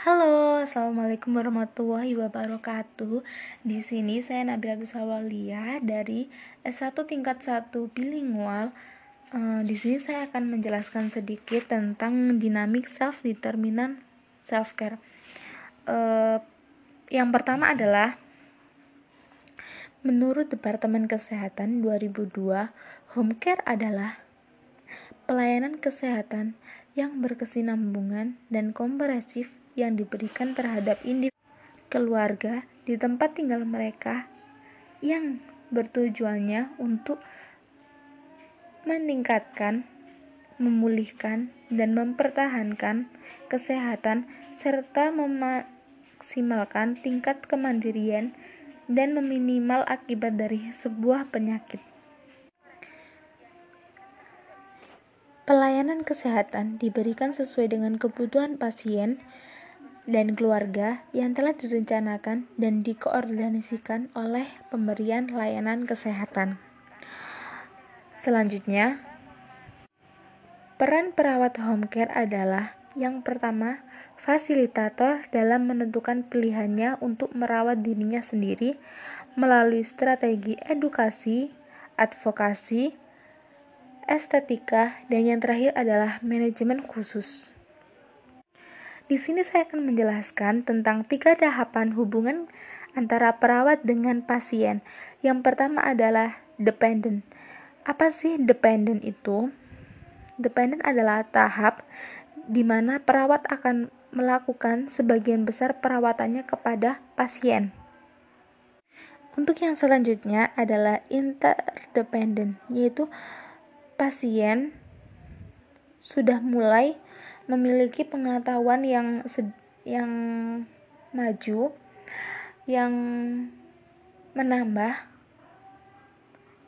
Halo, assalamualaikum warahmatullahi wabarakatuh. Di sini saya Nabila Sawalia dari S1 tingkat 1 bilingual. Uh, di sini saya akan menjelaskan sedikit tentang dinamik self determinant self care. Uh, yang pertama adalah menurut Departemen Kesehatan 2002, home care adalah pelayanan kesehatan yang berkesinambungan dan komprehensif yang diberikan terhadap individu keluarga di tempat tinggal mereka yang bertujuannya untuk meningkatkan, memulihkan, dan mempertahankan kesehatan serta memaksimalkan tingkat kemandirian dan meminimal akibat dari sebuah penyakit. Pelayanan kesehatan diberikan sesuai dengan kebutuhan pasien dan keluarga yang telah direncanakan dan dikoordinasikan oleh pemberian layanan kesehatan. Selanjutnya, peran perawat home care adalah yang pertama, fasilitator dalam menentukan pilihannya untuk merawat dirinya sendiri melalui strategi edukasi, advokasi, estetika, dan yang terakhir adalah manajemen khusus. Di sini saya akan menjelaskan tentang tiga tahapan hubungan antara perawat dengan pasien. Yang pertama adalah dependent. Apa sih dependent itu? Dependent adalah tahap di mana perawat akan melakukan sebagian besar perawatannya kepada pasien. Untuk yang selanjutnya adalah interdependent, yaitu pasien sudah mulai memiliki pengetahuan yang yang maju yang menambah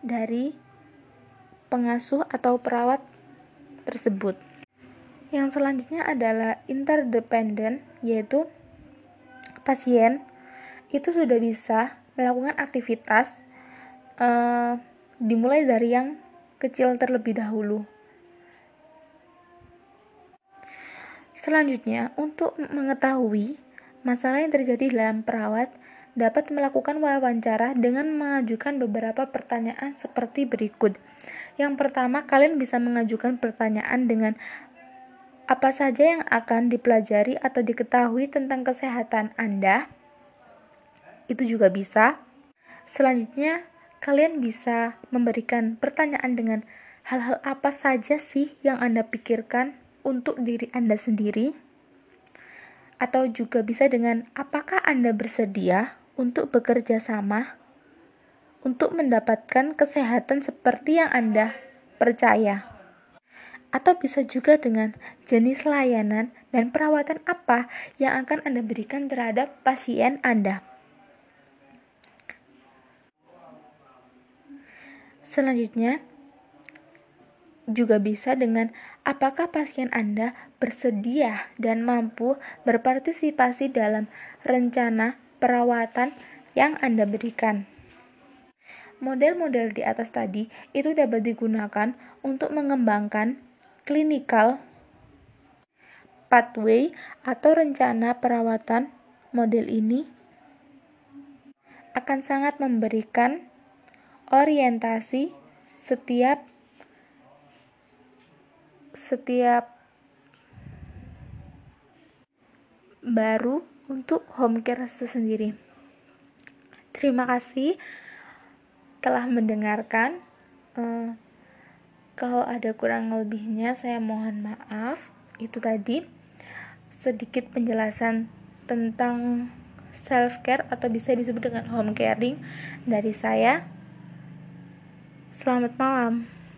dari pengasuh atau perawat tersebut. Yang selanjutnya adalah interdependent yaitu pasien itu sudah bisa melakukan aktivitas uh, dimulai dari yang kecil terlebih dahulu Selanjutnya, untuk mengetahui masalah yang terjadi dalam perawat, dapat melakukan wawancara dengan mengajukan beberapa pertanyaan seperti berikut. Yang pertama, kalian bisa mengajukan pertanyaan dengan apa saja yang akan dipelajari atau diketahui tentang kesehatan Anda. Itu juga bisa. Selanjutnya, kalian bisa memberikan pertanyaan dengan hal-hal apa saja sih yang Anda pikirkan untuk diri Anda sendiri, atau juga bisa dengan apakah Anda bersedia untuk bekerja sama untuk mendapatkan kesehatan seperti yang Anda percaya. Atau bisa juga dengan jenis layanan dan perawatan apa yang akan Anda berikan terhadap pasien Anda. Selanjutnya, juga bisa dengan apakah pasien Anda bersedia dan mampu berpartisipasi dalam rencana perawatan yang Anda berikan. Model-model di atas tadi itu dapat digunakan untuk mengembangkan clinical pathway atau rencana perawatan model ini akan sangat memberikan orientasi setiap setiap baru untuk home care sendiri. Terima kasih telah mendengarkan. Uh, kalau ada kurang lebihnya, saya mohon maaf. Itu tadi sedikit penjelasan tentang self care atau bisa disebut dengan home caring dari saya. Selamat malam.